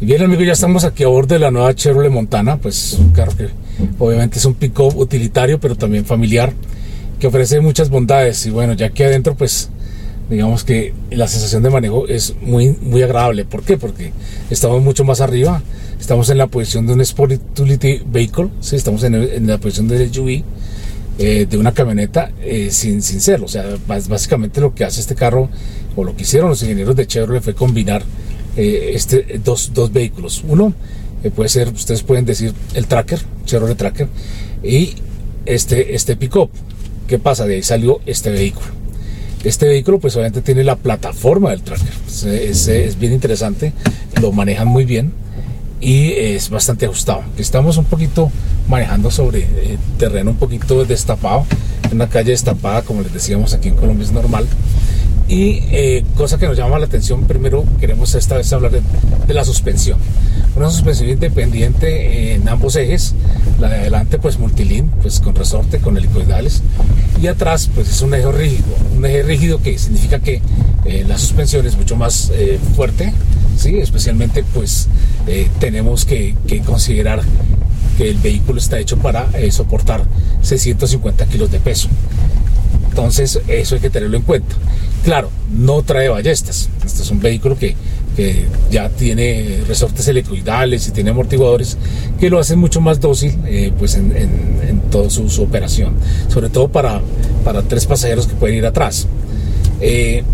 Bien amigos, ya estamos aquí a bordo de la nueva Chevrolet Montana, pues un carro que obviamente es un pick-up utilitario, pero también familiar, que ofrece muchas bondades. Y bueno, ya aquí adentro, pues digamos que la sensación de manejo es muy, muy agradable. ¿Por qué? Porque estamos mucho más arriba, estamos en la posición de un Sport Utility Vehicle, ¿sí? estamos en, la posición del SUV. Eh, de una camioneta eh, sin, sin serlo. O sea, básicamente lo que hace este carro, o lo que hicieron los ingenieros de Chevrolet, fue combinar eh, este, dos, dos, vehículos. Uno eh, puede ser, ustedes pueden decir, el tracker, Chevrolet Tracker, y este, este pick-up. ¿Qué pasa? De ahí salió este vehículo. Este vehículo pues obviamente tiene la plataforma del tracker. Es, es, bien interesante, lo manejan muy bien y es bastante ajustado. Estamos un poquito manejando sobre eh, terreno un poquito destapado, una calle destapada, como les decíamos aquí en Colombia es normal. Y eh, cosa que nos llama la atención, primero queremos esta vez hablar de, la suspensión. Una suspensión independiente en ambos ejes, la de adelante pues multilín, pues con resorte, con helicoidales, y atrás pues es un eje rígido, un eje rígido que significa que eh, la suspensión es mucho más eh, fuerte, ¿sí? especialmente pues tenemos que, que, considerar que el vehículo está hecho para soportar 650 kilos de peso. Entonces eso hay que tenerlo en cuenta. Claro, no trae ballestas. Este es un vehículo que, ya tiene resortes helicoidales y tiene amortiguadores que lo hacen mucho más dócil eh, pues en, toda su, operación. Sobre todo para, tres pasajeros que pueden ir atrás. Eh,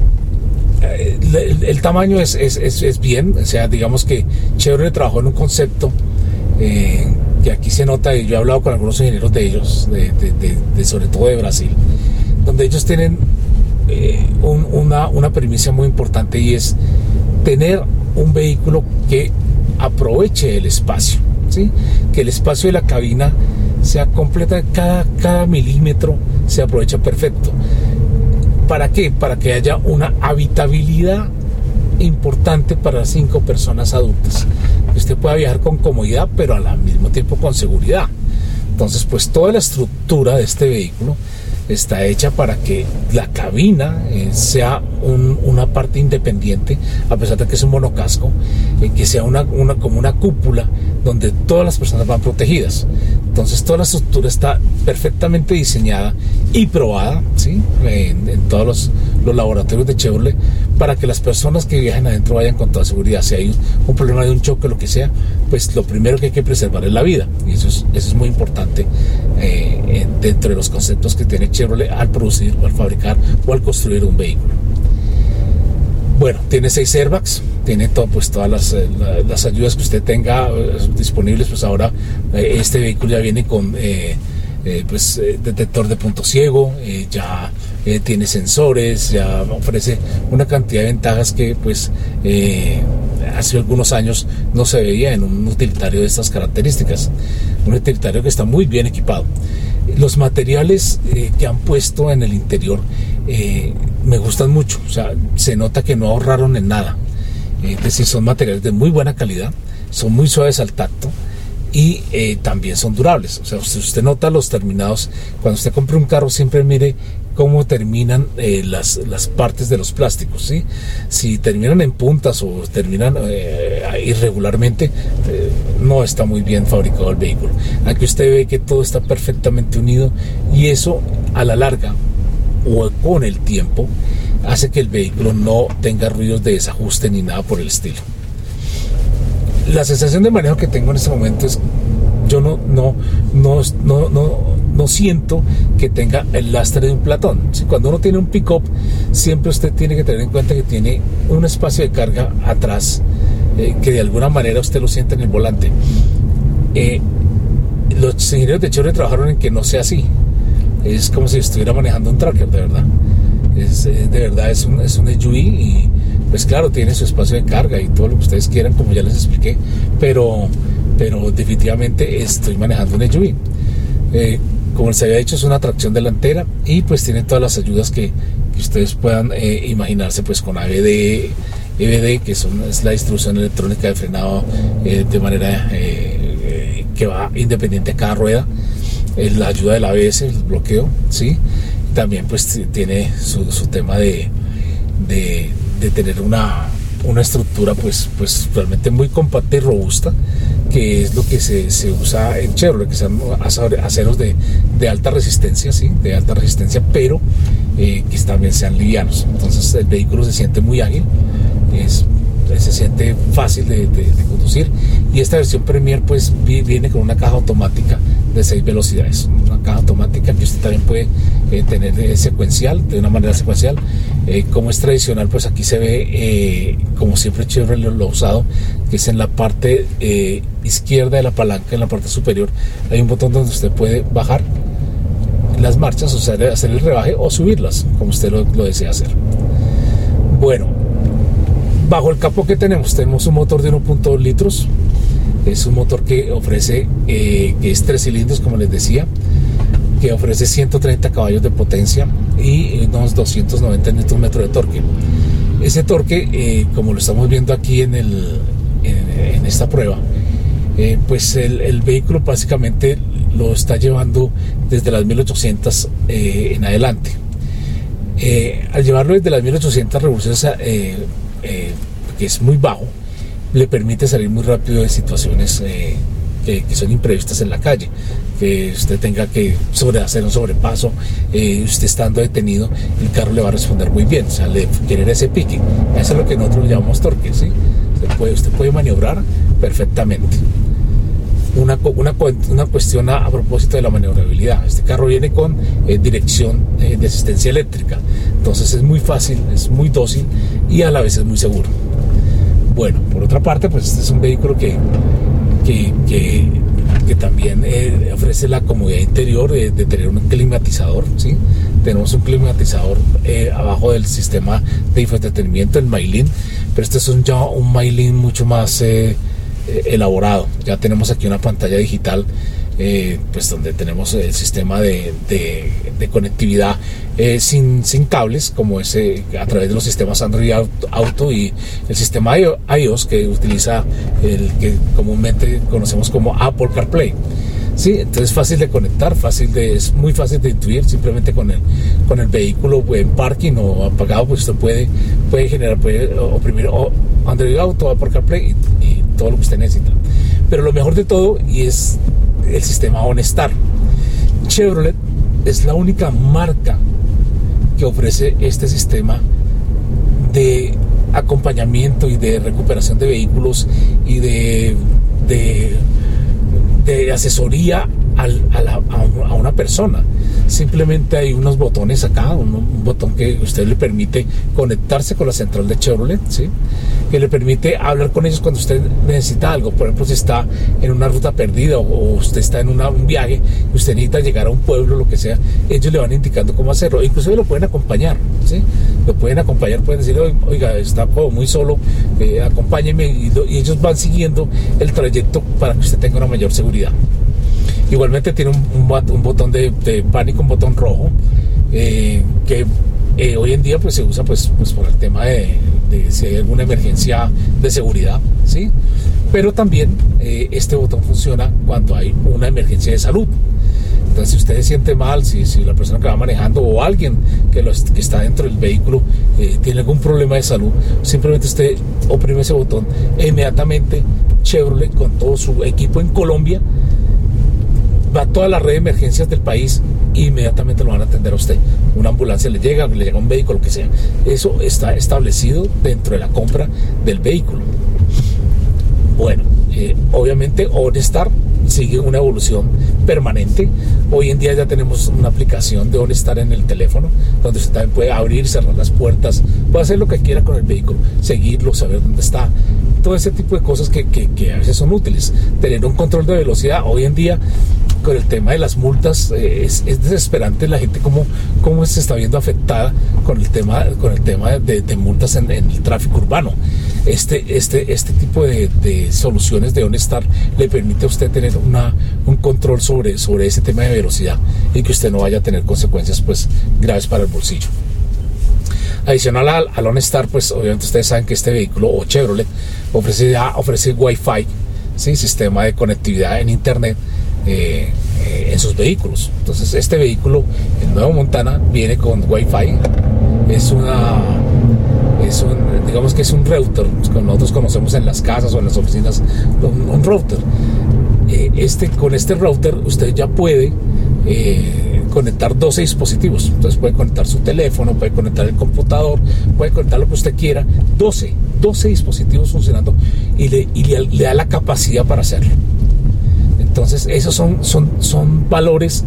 el, tamaño es, bien, o sea, digamos que Chevrolet trabajó en un concepto eh, que aquí se nota, y yo he hablado con algunos ingenieros de ellos, sobre todo de Brasil, donde ellos tienen eh, una, una premisa muy importante y es tener un vehículo que aproveche el espacio, ¿sí? que el espacio de la cabina sea completa, cada, cada milímetro se aprovecha perfecto. ¿Para qué? Para que haya una habitabilidad importante para cinco personas adultas. Usted pueda viajar con comodidad, pero al mismo tiempo con seguridad. Entonces, pues toda la estructura de este vehículo está hecha para que la cabina eh, sea una parte independiente, a pesar de que es un monocasco, eh, que sea una, como una cúpula donde todas las personas van protegidas. Entonces toda la estructura está perfectamente diseñada y probada ¿sí? en, todos los, laboratorios de Chevrolet para que las personas que viajen adentro vayan con toda seguridad. Si hay un, problema de un choque, lo que sea, pues lo primero que hay que preservar es la vida. Y eso es, eso es muy importante eh, dentro de los conceptos que tiene Chevrolet al producir o al fabricar o al construir un vehículo. Bueno, tiene seis airbags, tiene todo, pues, todas las, eh, las, ayudas que usted tenga eh, disponibles. Pues ahora este vehículo ya viene con pues, detector de punto ciego, ya tiene sensores, ya ofrece una cantidad de ventajas que pues hace algunos años no se veía en un utilitario de estas características. Un utilitario que está muy bien equipado. Los materiales que han puesto en el interior me gustan mucho, o sea, se nota que no ahorraron en nada. Eh, es decir, son materiales de muy buena calidad, son muy suaves al tacto y eh, también son durables. O sea, usted nota los terminados, cuando usted compra un carro, siempre mire cómo terminan eh, las, las, partes de los plásticos. ¿sí? Si terminan en puntas o terminan irregularmente, no está muy bien fabricado el vehículo. Aquí usted ve que todo está perfectamente unido y eso a la larga o con el tiempo hace que el vehículo no tenga ruidos de desajuste ni nada por el estilo. La sensación de manejo que tengo en este momento es yo no, no, no, no, no, siento que tenga el lastre de un platón. Cuando uno tiene un pick-up, siempre usted tiene que tener en cuenta que tiene un espacio de carga atrás, eh, que de alguna manera usted lo siente en el volante. Eh, los ingenieros de Chevrolet trabajaron en que no sea así es como si estuviera manejando un tracker, de verdad. Es, de verdad es un, es un SUV y pues claro, tiene su espacio de carga y todo lo que ustedes quieran, como ya les expliqué, pero, pero definitivamente estoy manejando un SUV. Eh, como les había dicho, es una tracción delantera y pues tiene todas las ayudas que, ustedes puedan eh, imaginarse pues con ABD, EBD, que son, es la instrucción electrónica de frenado eh, de manera que va independiente a cada rueda la ayuda del ABS, el bloqueo, ¿sí? También pues tiene su, tema de, de, tener una, una estructura pues, pues realmente muy compacta y robusta, que es lo que se, se usa en Chevrolet, que son aceros de, de, alta resistencia, ¿sí? de alta resistencia, pero eh, que también sean livianos. Entonces el vehículo se siente muy ágil, es se siente fácil de, conducir y esta versión Premier pues viene con una caja automática de 6 velocidades una caja automática que usted también puede eh, tener eh, secuencial de una manera secuencial eh, como es tradicional pues aquí se ve como siempre Chevrolet lo, ha usado que es en la parte izquierda de la palanca en la parte superior hay un botón donde usted puede bajar las marchas o sea hacer el rebaje o subirlas como usted lo, desea hacer bueno Bajo el capó que tenemos, tenemos un motor de 1.2 litros. Es un motor que ofrece, eh, que es tres cilindros, como les decía, que ofrece 130 caballos de potencia y unos 290 Nm de torque. Ese torque, eh, como lo estamos viendo aquí en, el, en, esta prueba, eh, pues el, vehículo básicamente lo está llevando desde las 1800 en adelante. al llevarlo desde las 1800 revoluciones eh, que es muy bajo, le permite salir muy rápido de situaciones eh, que, son imprevistas en la calle. Que usted tenga que sobre hacer un sobrepaso, eh, usted estando detenido, el carro le va a responder muy bien, o sea, le quiere ese pique. Eso es lo que nosotros llamamos torque, ¿sí? Usted puede, usted puede maniobrar perfectamente. Una, una, una, cuestión a, propósito de la maniobrabilidad. Este carro viene con dirección de asistencia eléctrica. Entonces es muy fácil, es muy dócil y a la vez es muy seguro. Bueno, por otra parte, pues este es un vehículo que, que, también eh, ofrece la comodidad interior de, tener un climatizador, ¿sí? Tenemos un climatizador eh, abajo del sistema de infoentretenimiento, el Mailin, pero este es un, ya un Mailin mucho más eh, elaborado. Ya tenemos aquí una pantalla digital eh, pues donde tenemos el sistema de, conectividad eh, sin, sin, cables, como ese a través de los sistemas Android Auto y el sistema iOS que utiliza el que comúnmente conocemos como Apple CarPlay. Sí, entonces es fácil de conectar, fácil de, es muy fácil de intuir, simplemente con el, con el vehículo en parking o apagado, pues usted puede, puede generar, puede oprimir Android Auto, Apple CarPlay todo lo que usted necesita. Pero lo mejor de todo, y es el sistema OnStar. Chevrolet es la única marca que ofrece este sistema de acompañamiento y de recuperación de vehículos y de, de, asesoría a, una persona. Simplemente hay unos botones acá, un, botón que usted le permite conectarse con la central de Chevrolet, ¿sí? que le permite hablar con ellos cuando usted necesita algo. Por ejemplo, si está en una ruta perdida o, usted está en un viaje y usted necesita llegar a un pueblo, lo que sea, ellos le van indicando cómo hacerlo. Inclusive lo pueden acompañar. Lo pueden acompañar, pueden decir, oiga, está muy solo, eh, acompáñeme y, ellos van siguiendo el trayecto para que usted tenga una mayor seguridad. Igualmente tiene un, botón de, pánico, un botón rojo, eh, que eh, hoy en día pues se usa pues, pues por el tema de, si hay alguna emergencia de seguridad, ¿sí? Pero también eh, este botón funciona cuando hay una emergencia de salud. Entonces, si usted se siente mal, si, la persona que va manejando o alguien que está dentro del vehículo tiene algún problema de salud, simplemente usted oprime ese botón e inmediatamente Chevrolet con todo su equipo en Colombia va toda la red de emergencias del país e inmediatamente lo van a atender a usted. Una ambulancia le llega, le llega un vehículo, lo que sea. Eso está establecido dentro de la compra del vehículo. Bueno, eh, obviamente OnStar sigue una evolución permanente. Hoy en día ya tenemos una aplicación de OnStar en el teléfono, donde usted también puede abrir, cerrar las puertas, puede hacer lo que quiera con el vehículo, seguirlo, saber dónde está, todo ese tipo de cosas que a veces son útiles. Tener un control de velocidad, hoy en día con el tema de las multas eh, es, desesperante la gente cómo, cómo se está viendo afectada con el tema, con el tema de, multas en, el tráfico urbano. Este, este, este tipo de, soluciones de OnStar le permite a usted tener una, un control sobre, sobre ese tema de velocidad y que usted no vaya a tener consecuencias pues graves para el bolsillo. Adicional al, al OnStar, pues obviamente ustedes saben que este vehículo o Chevrolet ofrece ofrece Wi-Fi, ¿sí? sistema de conectividad en Internet eh, en sus vehículos. Entonces este vehículo, el nuevo Montana, viene con Wi-Fi. Es una un, digamos que es un router, que nosotros conocemos en las casas o en las oficinas, un, router. Eh, este, con este router usted ya puede eh, conectar 12 dispositivos. Entonces puede conectar su teléfono, puede conectar el computador, puede conectar lo que usted quiera. 12, 12 dispositivos funcionando y le da la capacidad para hacerlo. Entonces esos son, son, son valores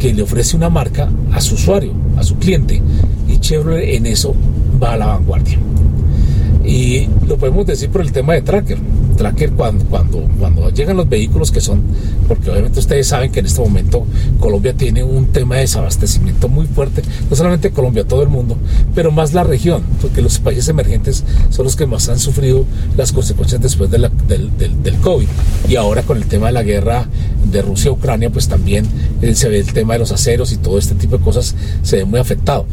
que le ofrece una marca a su usuario, a su cliente. Y Chevrolet en eso va a la vanguardia. Y lo podemos decir por el tema de tracker. Tracker cuando, cuando, cuando llegan los vehículos que son, porque obviamente ustedes saben que en este momento Colombia tiene un tema de desabastecimiento muy fuerte, no solamente Colombia, todo el mundo, pero más la región, porque los países emergentes son los que más han sufrido las consecuencias después de del, del, del, COVID. Y ahora con el tema de la guerra de Rusia-Ucrania, pues también eh, se ve el tema de los aceros y todo este tipo de cosas se ve muy afectado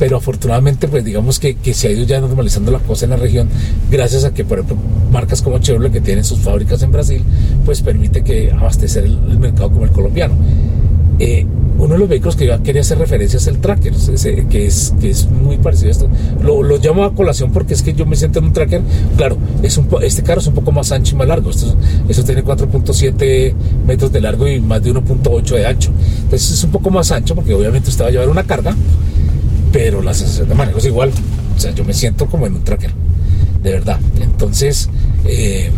pero afortunadamente pues digamos que, que, se ha ido ya normalizando la cosa en la región gracias a que por ejemplo marcas como Chevrolet que tienen sus fábricas en Brasil pues permite que abastecer el, mercado como el colombiano eh, uno de los vehículos que yo quería hacer referencia es el Tracker, que es, que es muy parecido a esto. Lo, lo, llamo a colación porque es que yo me siento en un Tracker. Claro, es un, este carro es un poco más ancho y más largo. Esto, esto tiene 4.7 metros de largo y más de 1.8 de ancho. Entonces es un poco más ancho porque obviamente usted va a llevar una carga, pero la sensación de manejo es igual. O sea, yo me siento como en un tracker, de verdad. Entonces, eh,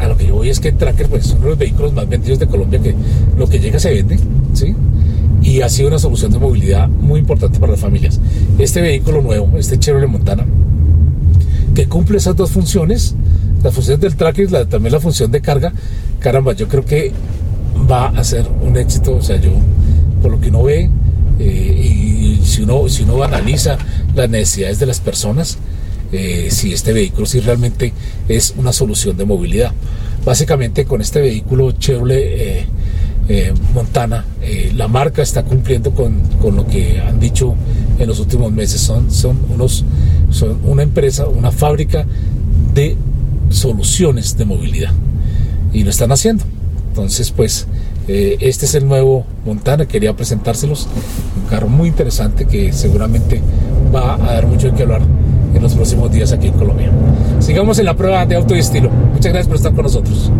a lo que yo voy es que Tracker pues, es uno de los vehículos más vendidos de Colombia, que lo que llega se vende, ¿sí? Y ha sido una solución de movilidad muy importante para las familias. Este vehículo nuevo, este Chevrolet Montana, que cumple esas dos funciones, las funciones del Tracker y también la función de carga, caramba, yo creo que va a ser un éxito, o sea, yo, por lo que uno ve, eh, y si uno, si uno analiza las necesidades de las personas, eh, si este vehículo si realmente es una solución de movilidad. Básicamente con este vehículo Chevrolet eh, Montana, la marca está cumpliendo con, con, lo que han dicho en los últimos meses. Son, son, unos, son una empresa, una fábrica de soluciones de movilidad. Y lo están haciendo. Entonces, pues, este es el nuevo Montana, quería presentárselos. Carro muy interesante que seguramente va a dar mucho qué hablar en los próximos días aquí en Colombia. Sigamos en la prueba de auto y estilo. Muchas gracias por estar con nosotros.